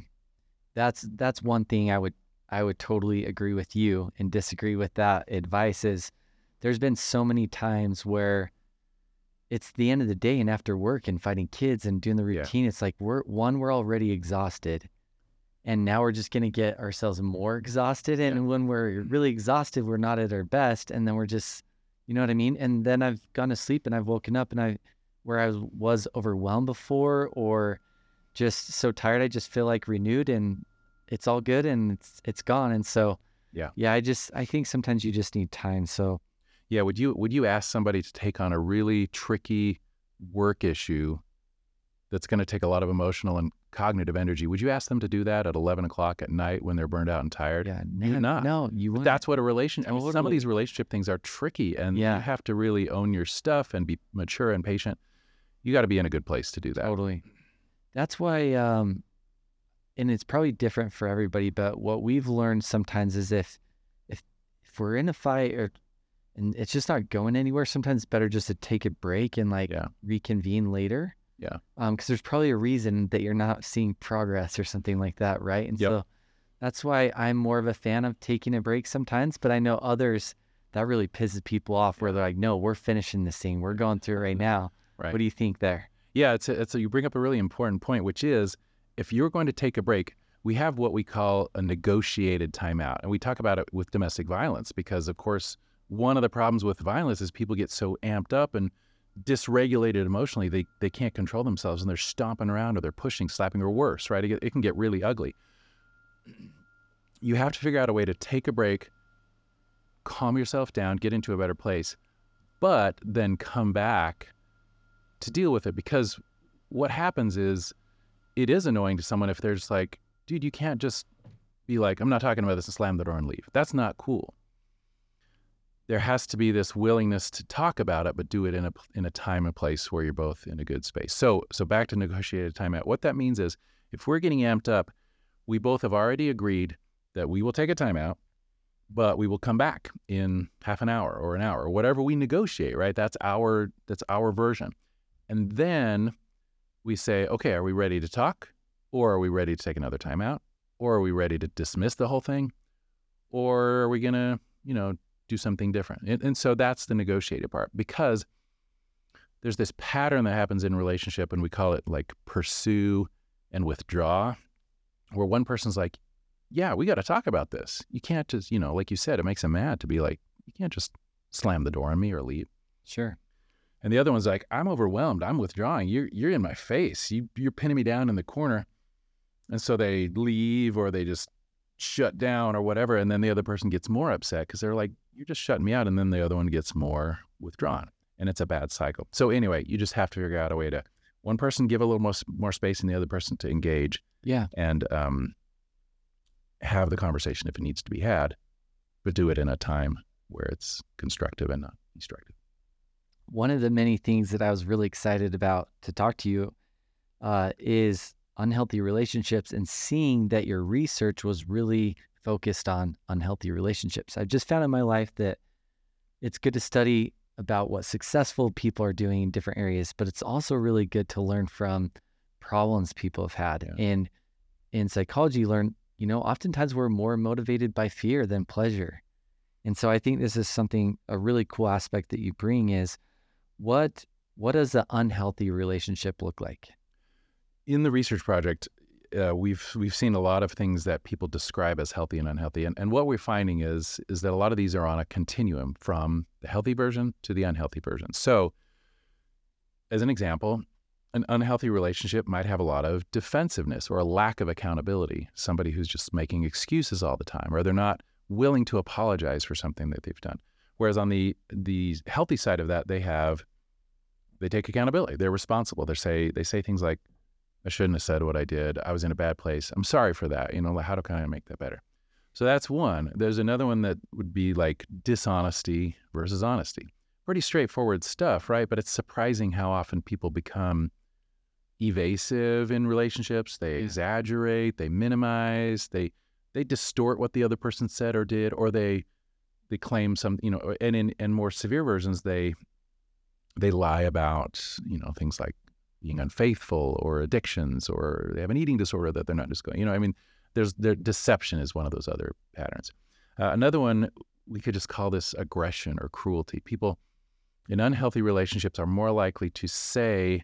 That's that's one thing I would I would totally agree with you and disagree with that advice is there's been so many times where it's the end of the day and after work and fighting kids and doing the Yeah. routine, it's like we're one, we're already exhausted. And now we're just gonna get ourselves more exhausted. And when we're really exhausted, we're not at our best. And then we're just you know what I mean? And then I've gone to sleep and I've woken up and I where I was, was overwhelmed before or just so tired I just feel like renewed and it's all good and it's it's gone. And so Yeah. yeah, I just I think sometimes you just need time. So Yeah, would you would you ask somebody to take on a really tricky work issue that's going to take a lot of emotional and cognitive energy? Would you ask them to do that at eleven o'clock at night when they're burned out and tired? yeah, You're no, not. no, you wouldn't. that's what a relation. I mean, some of these relationship things are tricky, and Yeah. you have to really own your stuff and be mature and patient. You got to be in a good place to do that. Totally. That's why, um, and it's probably different for everybody, but what we've learned sometimes is if, if, if we're in a fight or, and it's just not going anywhere, sometimes it's better just to take a break and like Yeah. reconvene later. Yeah. Um, because there's probably a reason that you're not seeing progress or something like that, right? And Yep. so that's why I'm more of a fan of taking a break sometimes, but I know others that really pisses people off where they're like, no, we're finishing this thing. We're going through it right now. Right. What do you think there? Yeah, it's a, it's a, you bring up a really important point, which is if you're going to take a break, we have what we call a negotiated timeout, and we talk about it with domestic violence because, of course, one of the problems with violence is people get so amped up and dysregulated emotionally they they can't control themselves and they're stomping around or they're pushing, slapping, or worse. Right? It, it can get really ugly. You have to figure out a way to take a break, calm yourself down, get into a better place, but then come back to deal with it because what happens is it is annoying to someone if they're just like, dude, you can't just be like, I'm not talking about this and slam the door and leave. That's not cool. There has to be this willingness to talk about it, but do it in a in a time and place where you're both in a good space. So so back to negotiated timeout. What that means is if we're getting amped up, we both have already agreed that we will take a timeout, but we will come back in half an hour or an hour or whatever we negotiate, right? That's our that's our version. And then we say, okay, are we ready to talk? Or are we ready to take another time out? Or are we ready to dismiss the whole thing? Or are we going to, you know, do something different? And, and so that's the negotiated part because there's this pattern that happens in relationship and we call it like pursue and withdraw, where one person's like, yeah, we got to talk about this. You can't just, you know, like you said, it makes them mad to be like, you can't just slam the door on me or leave. Sure. And the other one's like, I'm overwhelmed. I'm withdrawing. You're you're in my face. You you're pinning me down in the corner. And so they leave or they just shut down or whatever. And then the other person gets more upset because they're like, you're just shutting me out. And then the other one gets more withdrawn. And it's a bad cycle. So anyway, you just have to figure out a way to one person give a little more, more space and the other person to engage Yeah. and um, have the conversation if it needs to be had, but do it in a time where it's constructive and not destructive. One of the many things that I was really excited about to talk to you uh, is unhealthy relationships and seeing that your research was really focused on unhealthy relationships. I've just found in my life that it's good to study about what successful people are doing in different areas, but it's also really good to learn from problems people have had. Yeah. And in psychology, you learn, you know, oftentimes we're more motivated by fear than pleasure. And so I think this is something, a really cool aspect that you bring is what what does an unhealthy relationship look like? in the research project, uh, we've we've seen a lot of things that people describe as healthy and unhealthy, and, and what we're finding is is that a lot of these are on a continuum from the healthy version to the unhealthy version. So, as an example, an unhealthy relationship might have a lot of defensiveness or a lack of accountability. Somebody who's just making excuses all the time, or they're not willing to apologize for something that they've done. Whereas on the the healthy side of that, they have they take accountability. They're responsible. They say they say things like, "I shouldn't have said what I did. I was in a bad place. I'm sorry for that. You know, how can I make that better?" So that's one. There's another one that would be like dishonesty versus honesty. Pretty straightforward stuff, right? But it's surprising how often people become evasive in relationships. They yeah. exaggerate, they minimize, they they distort what the other person said or did, or they they claim some, you know, and in and more severe versions, they they lie about, you know, things like being unfaithful or addictions, or they have an eating disorder that they're not just going. You know, I mean, there's their deception is one of those other patterns. Uh, another one we could just call this aggression or cruelty. People in unhealthy relationships are more likely to say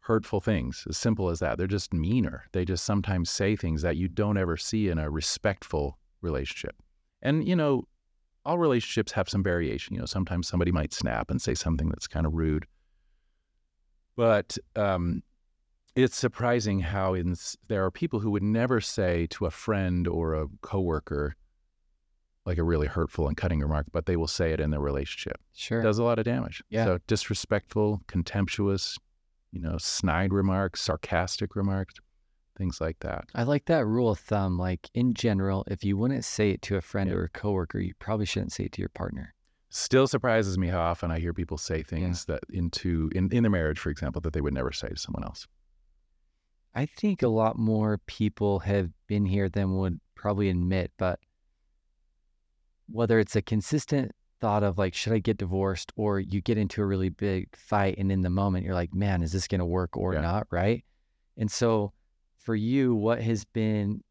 hurtful things, as simple as that. They're just meaner. They just sometimes say things that you don't ever see in a respectful relationship. And, you know, all relationships have some variation. You know, sometimes somebody might snap and say something that's kind of rude. But um, it's surprising how in, there are people who would never say to a friend or a coworker, like a really hurtful and cutting remark, but they will say it in their relationship. Sure. It does a lot of damage. Yeah. So disrespectful, contemptuous, you know, snide remarks, sarcastic remarks, things like that. I like that rule of thumb. Like in general, if you wouldn't say it to a friend yeah. or a coworker, you probably shouldn't say it to your partner. Still surprises me how often I hear people say things yeah. that into in, in their marriage, for example, that they would never say to someone else. I think a lot more people have been here than would probably admit, but whether it's a consistent thought of like, should I get divorced? Or you get into a really big fight and in the moment you're like, man, is this going to work or yeah. not? Right. And so for you, what has been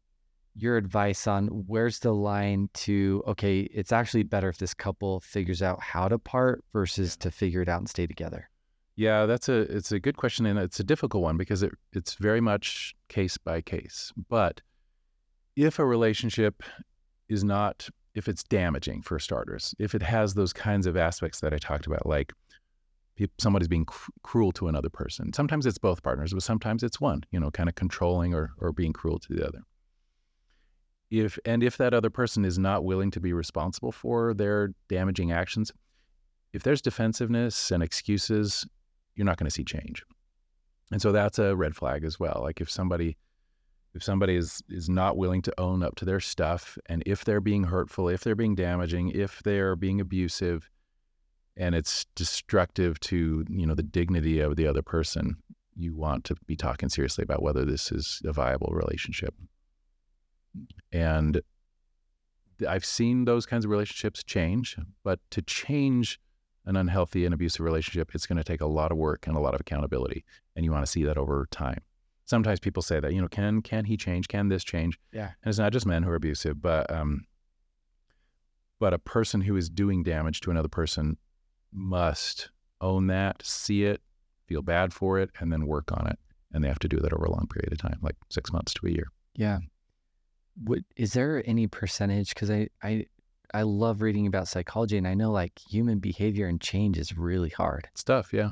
your advice on where's the line to, okay, it's actually better if this couple figures out how to part versus to figure it out and stay together? Yeah, that's a it's a good question and it's a difficult one because it it's very much case by case. But if a relationship is not if it's damaging for starters, if it has those kinds of aspects that I talked about, like somebody's being cr- cruel to another person. Sometimes it's both partners, but sometimes it's one, you know, kind of controlling or, or being cruel to the other. If and if that other person is not willing to be responsible for their damaging actions, if there's defensiveness and excuses, you're not going to see change. And so that's a red flag as well. Like if somebody if somebody is is not willing to own up to their stuff and if they're being hurtful if they're being damaging if they're being abusive and it's destructive to you know the dignity of the other person you want to be talking seriously about whether this is a viable relationship. And i've seen those kinds of relationships change but to change an unhealthy and abusive relationship it's going to take a lot of work and a lot of accountability and you want to see that over time. Sometimes people say that you know can can he change? Can this change? Yeah. And it's not just men who are abusive but um but a person who is doing damage to another person must own that see it feel bad for it and then work on it. And they have to do that over a long period of time like six months to a year. Yeah. What is there any percentage because i i i love reading about psychology and i know like human behavior and change is really hard. It's tough yeah.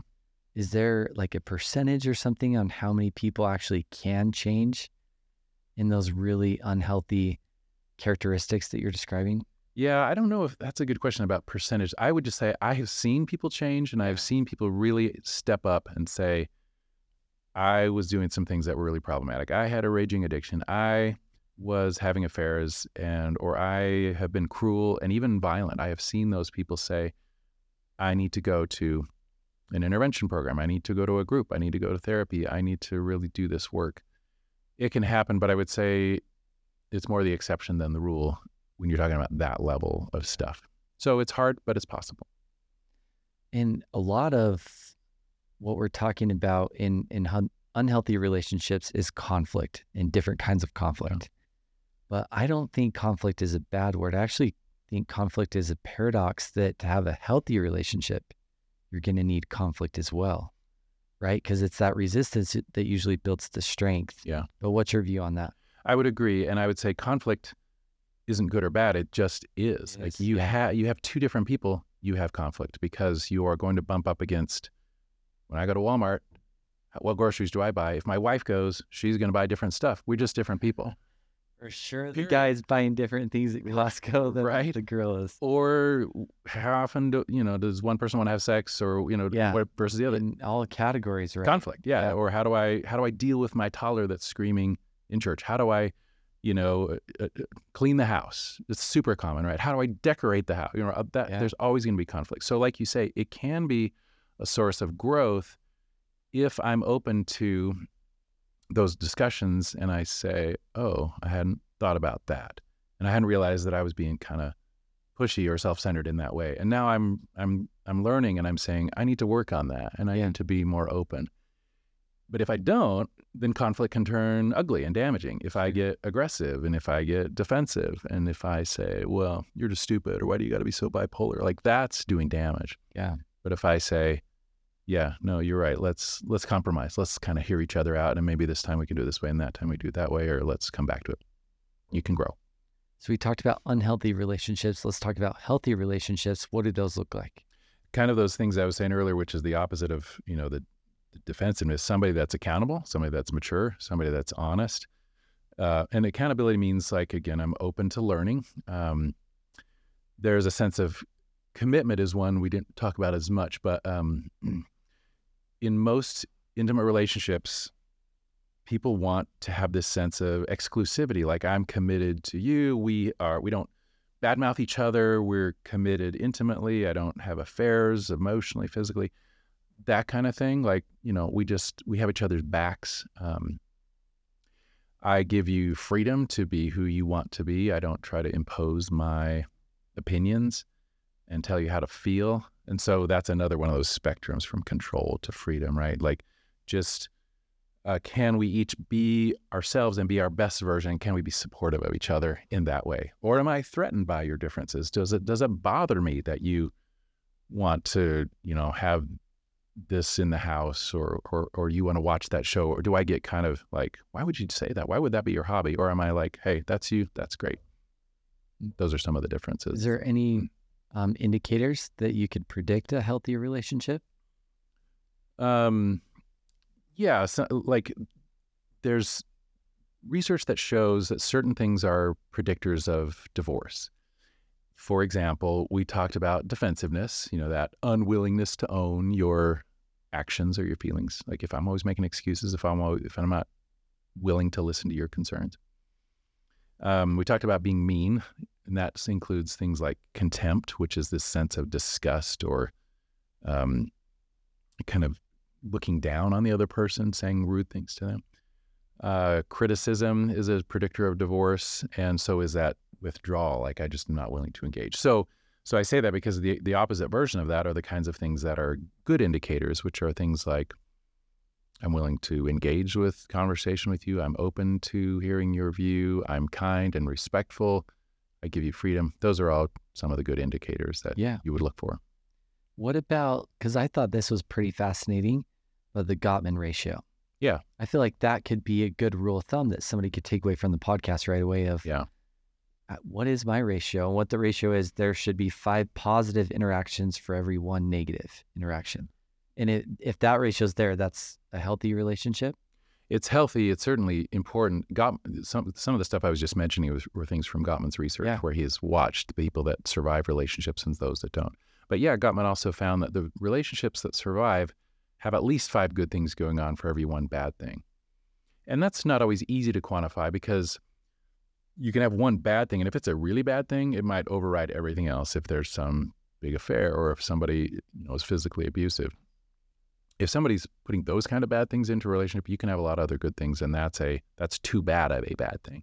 Is there like a percentage or something on how many people actually can change in those really unhealthy characteristics that you're describing? Yeah, I don't know if that's a good question about percentage. I would just say I have seen people change and I have seen people really step up and say, I was doing some things that were really problematic. I had a raging addiction. I was having affairs and or I have been cruel and even violent. I have seen those people say, I need to go to an intervention program. I need to go to a group. I need to go to therapy. I need to really do this work. It can happen, but I would say it's more the exception than the rule when you're talking about that level of stuff. So it's hard, but it's possible. And a lot of what we're talking about in in unhealthy relationships is conflict and different kinds of conflict. Yeah. But I don't think conflict is a bad word. I actually think conflict is a paradox that to have a healthy relationship, you're going to need conflict as well. right? Because it's that resistance that usually builds the strength. Yeah. But what's your view on that? I would agree, and I would say conflict isn't good or bad. It just is. It like is, you yeah. have you have two different people. You have conflict because you are going to bump up against. When I go to Walmart, what groceries do I buy? If my wife goes, she's going to buy different stuff. We're just different people. For sure, the Period. guy's buying different things at Costco than Right. the girl is. Or how often do you know does one person want to have sex, or you know, Yeah. what versus the other? In all categories, right? conflict yeah. Yeah. or how do i how do i deal with my toddler that's screaming in church how do i you know uh, uh, clean the house. It's super common right? How do i decorate the house? You know uh, that Yeah. there's always going to be conflict. So like you say it can be a source of growth if i'm open to those discussions and i say oh i hadn't thought about that. And i hadn't realized that i was being kind of pushy or self-centered in that way. And now i'm i'm i'm learning and i'm saying i need to work on that and i Yeah. need to be more open. But if i don't then conflict can turn ugly and damaging if i get aggressive and if i get defensive and if i say well you're just stupid or why do you got to be so bipolar like that's doing damage Yeah. but if i say yeah no you're right let's let's compromise let's kind of hear each other out and maybe this time we can do it this way and that time we do it that way or let's come back to it you can grow So we talked about unhealthy relationships. Let's talk about healthy relationships. What do those look like? kind of those things I was saying earlier, which is the opposite of you know the, the defensiveness. Somebody that's accountable, somebody that's mature, somebody that's honest. Uh, and accountability means like again, I'm open to learning. Um, there's a sense of commitment is one we didn't talk about as much, but um, in most intimate relationships, people want to have this sense of exclusivity. Like I'm committed to you. We are. We don't badmouth each other. We're committed intimately. I don't have affairs emotionally, physically, that kind of thing. Like, you know, we just, we have each other's backs. Um, I give you freedom to be who you want to be. I don't try to impose my opinions and tell you how to feel. And so that's another one of those spectrums from control to freedom, right? Like, just uh, can we each be ourselves and be our best version? Can we be supportive of each other in that way? Or am I threatened by your differences? Does it does it bother me that you want to, you know, have this in the house or or or you want to watch that show? Or do I get kind of like, why would you say that? Why would that be your hobby? Or am I like, hey, that's you, that's great. Those are some of the differences. Is there any um, indicators that you could predict a healthy relationship? Um, yeah, so, like there's research that shows that certain things are predictors of divorce. For example, we talked about defensiveness, you know, that unwillingness to own your actions or your feelings. Like if I'm always making excuses, if I'm always, if I'm not willing to listen to your concerns. Um, we talked about being mean, and that includes things like contempt, which is this sense of disgust or um, kind of looking down on the other person, saying rude things to them. Uh, criticism is a predictor of divorce, and so is that withdrawal. Like I just am not willing to engage. So, so I say that because the the opposite version of that are the kinds of things that are good indicators, which are things like I'm willing to engage with conversation with you. I'm open to hearing your view. I'm kind and respectful. I give you freedom. Those are all some of the good indicators that Yeah. you would look for. What about, because I thought this was pretty fascinating, but the Gottman ratio. Yeah. I feel like that could be a good rule of thumb that somebody could take away from the podcast right away of Yeah. What is my ratio? And what the ratio is, there should be five positive interactions for every one negative interaction. And it, if that ratio is there, that's a healthy relationship. it's healthy. It's certainly important. Got some some of the stuff I was just mentioning was, were things from Gottman's research, Yeah. where he has watched the people that survive relationships and those that don't. But yeah, Gottman also found that the relationships that survive have at least five good things going on for every one bad thing, and that's not always easy to quantify because you can have one bad thing, and if it's a really bad thing, it might override everything else. If there's some big affair or if somebody you know, is physically abusive if somebody's putting those kind of bad things into a relationship, you can have a lot of other good things, and that's a that's too bad of a bad thing.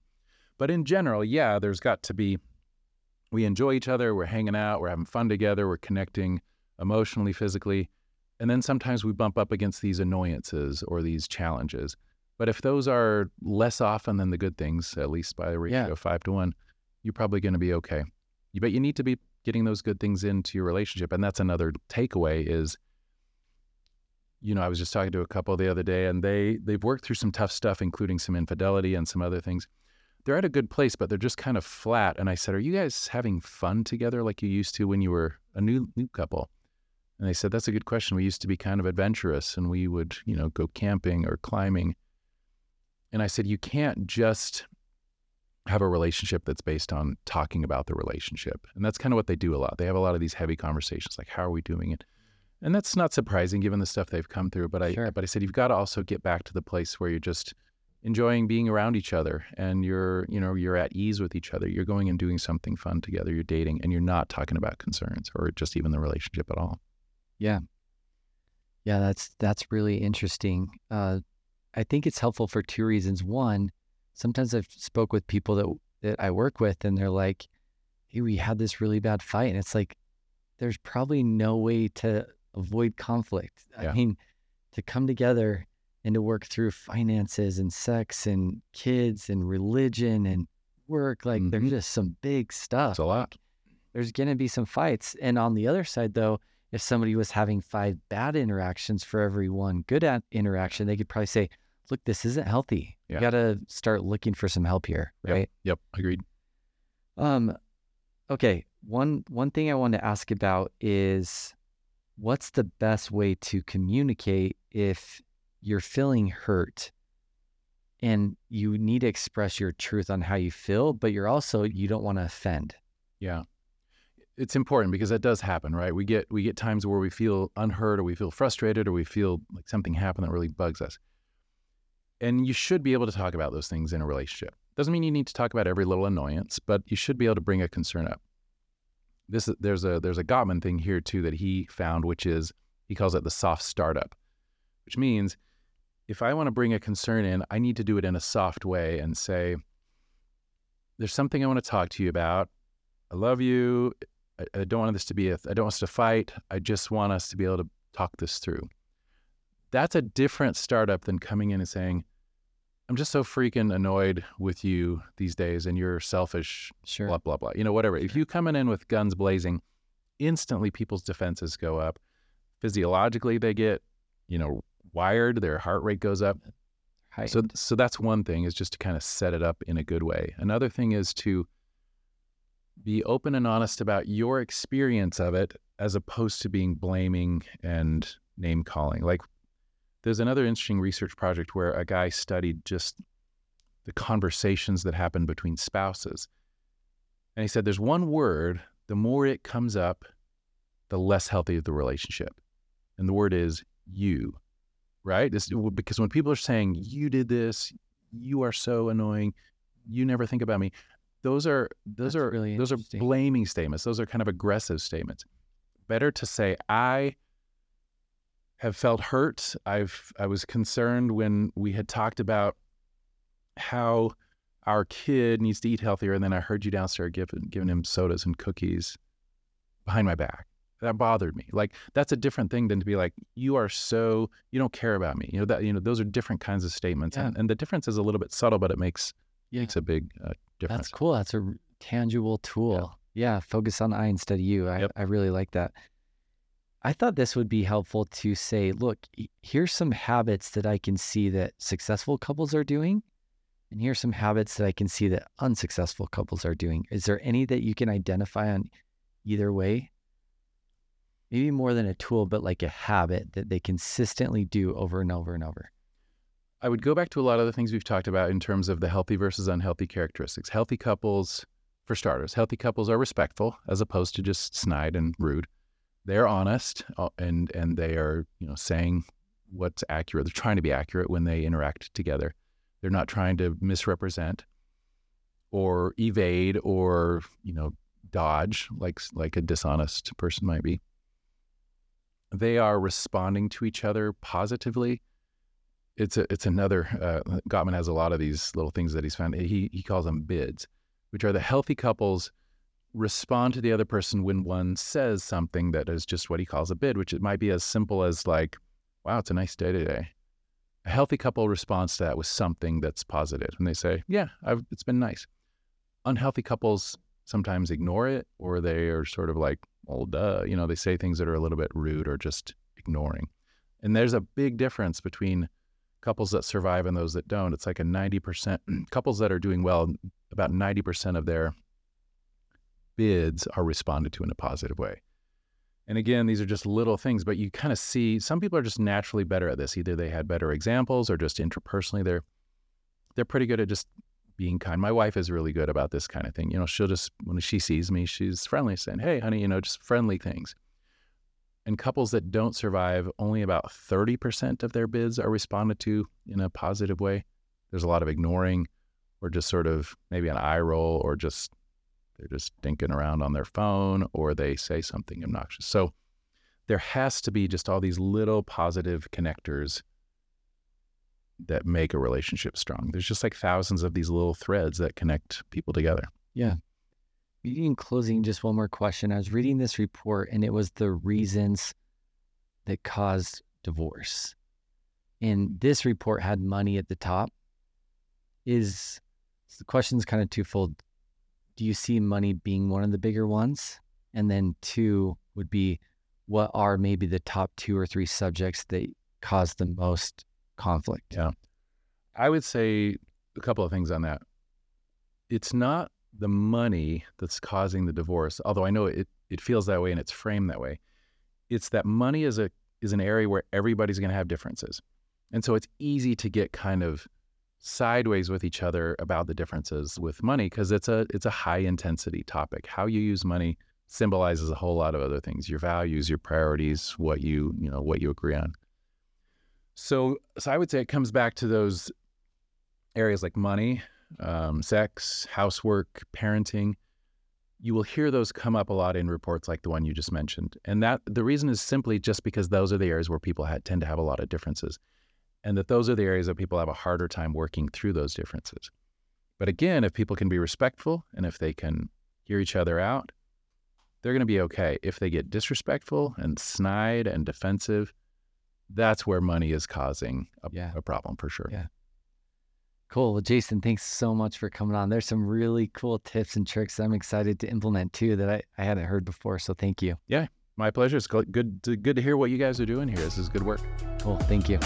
But in general, yeah, there's got to be we enjoy each other, we're hanging out, we're having fun together, we're connecting emotionally, physically, and then sometimes we bump up against these annoyances or these challenges. But if those are less often than the good things, at least by a ratio Yeah. of five to one, you're probably going to be okay. But you need to be getting those good things into your relationship, and that's another takeaway is you know, I was just talking to a couple the other day, and they they've worked through some tough stuff, including some infidelity and some other things. They're at a good place, but they're just kind of flat. And I said, "Are you guys having fun together like you used to when you were a new new couple?" And they said, "That's a good question. We used to be kind of adventurous, and we would, you know, go camping or climbing." And I said, "You can't just have a relationship that's based on talking about the relationship. And that's kind of what they do a lot. They have a lot of these heavy conversations like how are we doing it? And that's not surprising given the stuff they've come through, but I Sure. but I said you've got to also get back to the place where you're just enjoying being around each other and you're, you know, you're at ease with each other. You're going and doing something fun together, you're dating and you're not talking about concerns or just even the relationship at all. Yeah. Yeah, that's that's really interesting. Uh, I think it's helpful for two reasons. One, sometimes I've spoke with people that that I work with, and they're like, "Hey, we had this really bad fight," and it's like, there's probably no way to avoid conflict. I mean, to come together and to work through finances and sex and kids and religion and work, like there's Mhm. just some big stuff. It's a lot. Like, there's going to be some fights. And on the other side, though, if somebody was having five bad interactions for every one good at interaction, they could probably say, look, this isn't healthy. You got to start looking for some help here. Yep. Right. Yep, agreed. Um, okay. One, one thing I want to ask about is what's the best way to communicate if you're feeling hurt and you need to express your truth on how you feel, but you're also, you don't want to offend. Yeah. It's important because that does happen, right? We get we get times where we feel unheard or we feel frustrated or we feel like something happened that really bugs us. And you should be able to talk about those things in a relationship. Doesn't mean you need to talk about every little annoyance, but you should be able to bring a concern up. This there's a there's a Gottman thing here too that he found, which is he calls it the soft startup, which means if I want to bring a concern in, I need to do it in a soft way and say, "There's something I want to talk to you about. I love you. I, I don't want this to be a, I don't want us to fight. I just want us to be able to talk this through. That's a different startup than coming in and saying, I'm just so freaking annoyed with you these days and you're selfish, Sure. blah, blah, blah. You know, whatever. If Sure. you coming in with guns blazing, instantly people's defenses go up. Physiologically, they get, you know, wired, their heart rate goes up. So, so that's one thing is just to kind of set it up in a good way. Another thing is to be open and honest about your experience of it as opposed to being blaming and name calling. Like there's another interesting research project where a guy studied just the conversations that happen between spouses. And he said there's one word, the more it comes up, the less healthy the relationship. And the word is you right? This, because when people are saying, you did this, you are so annoying, you never think about me, those are those That's are really those are blaming statements. Those are kind of aggressive statements. Better to say, I have felt hurt. I've I was concerned when we had talked about how our kid needs to eat healthier, and then I heard you downstairs giving giving him sodas and cookies behind my back. That bothered me. Like that's a different thing than to be like, you are so you don't care about me. You know that you know those are different kinds of statements, Yeah. and, and the difference is a little bit subtle, but it makes Yeah. makes a big uh, difference. That's cool. That's a tangible tool. Yeah. focus on I instead of you. I, Yep. I really like that. I thought this would be helpful to say, look, here's some habits that I can see that successful couples are doing. And here's some habits that I can see that unsuccessful couples are doing. Is there any that you can identify on either way? Maybe more than a tool, but like a habit that they consistently do over and over and over. I would go back to a lot of the things we've talked about in terms of the healthy versus unhealthy characteristics. Healthy couples, for starters, healthy couples are respectful as opposed to just snide and rude. They're honest uh, and and they are you know saying what's accurate. They're trying to be accurate when they interact together. They're not trying to misrepresent or evade or you know dodge like like a dishonest person might be. They are responding to each other positively it's a, it's another uh, Gottman has a lot of these little things that he's found. He he calls them bids, which are the healthy couples respond to the other person when one says something that is just what he calls a bid, which it might be as simple as like, "Wow, it's a nice day today." A healthy couple responds to that with something that's positive, and they say, "Yeah, I've, it's been nice." Unhealthy couples sometimes ignore it, or they are sort of like, "Well, duh," you know, they say things that are a little bit rude or just ignoring And there's a big difference between couples that survive and those that don't. It's like a 90% couples that are doing well, about 90% of their bids are responded to in a positive way. And again, these are just little things, but you kind of see some people are just naturally better at this. Either they had better examples or just interpersonally they're they're pretty good at just being kind. My wife is really good about this kind of thing. You know, she'll just when she sees me, she's friendly, saying, "Hey, honey," you know, just friendly things. And couples that don't survive, only about 30% of their bids are responded to in a positive way. There's a lot of ignoring or just sort of maybe an eye roll or just they're just dinking around on their phone or they say something obnoxious. So there has to be just all these little positive connectors that make a relationship strong. There's just like thousands of these little threads that connect people together. Yeah. In closing, just one more question. I was reading this report and it was the reasons that caused divorce. And this report had money at the top. Is the question's kind of twofold. Do you see money being one of the bigger ones? And then two would be what are maybe the top two or three subjects that cause the most conflict? Yeah. I would say a couple of things on that. It's not the money that's causing the divorce, although I know it, it feels that way and it's framed that way. It's that money is a is an area where everybody's going to have differences. And so it's easy to get kind of sideways with each other about the differences with money because it's a it's a high intensity topic. How you use money symbolizes a whole lot of other things, your values, your priorities, what you, you know, what you agree on. So so I would say it comes back to those areas like money, um, sex, housework, parenting, you will hear those come up a lot in reports like the one you just mentioned. And that the reason is simply just because those are the areas where people had, tend to have a lot of differences. And that those are the areas that people have a harder time working through those differences. But again, if people can be respectful and if they can hear each other out, they're going to be okay. If they get disrespectful and snide and defensive, that's where money is causing a, yeah. a problem for sure. Yeah. Cool. Well, Jason, thanks so much for coming on. There's some really cool tips and tricks I'm excited to implement too that I, I hadn't heard before. So thank you. Yeah, my pleasure. It's good to, good to hear what you guys are doing here. This is good work. Cool. Thank you.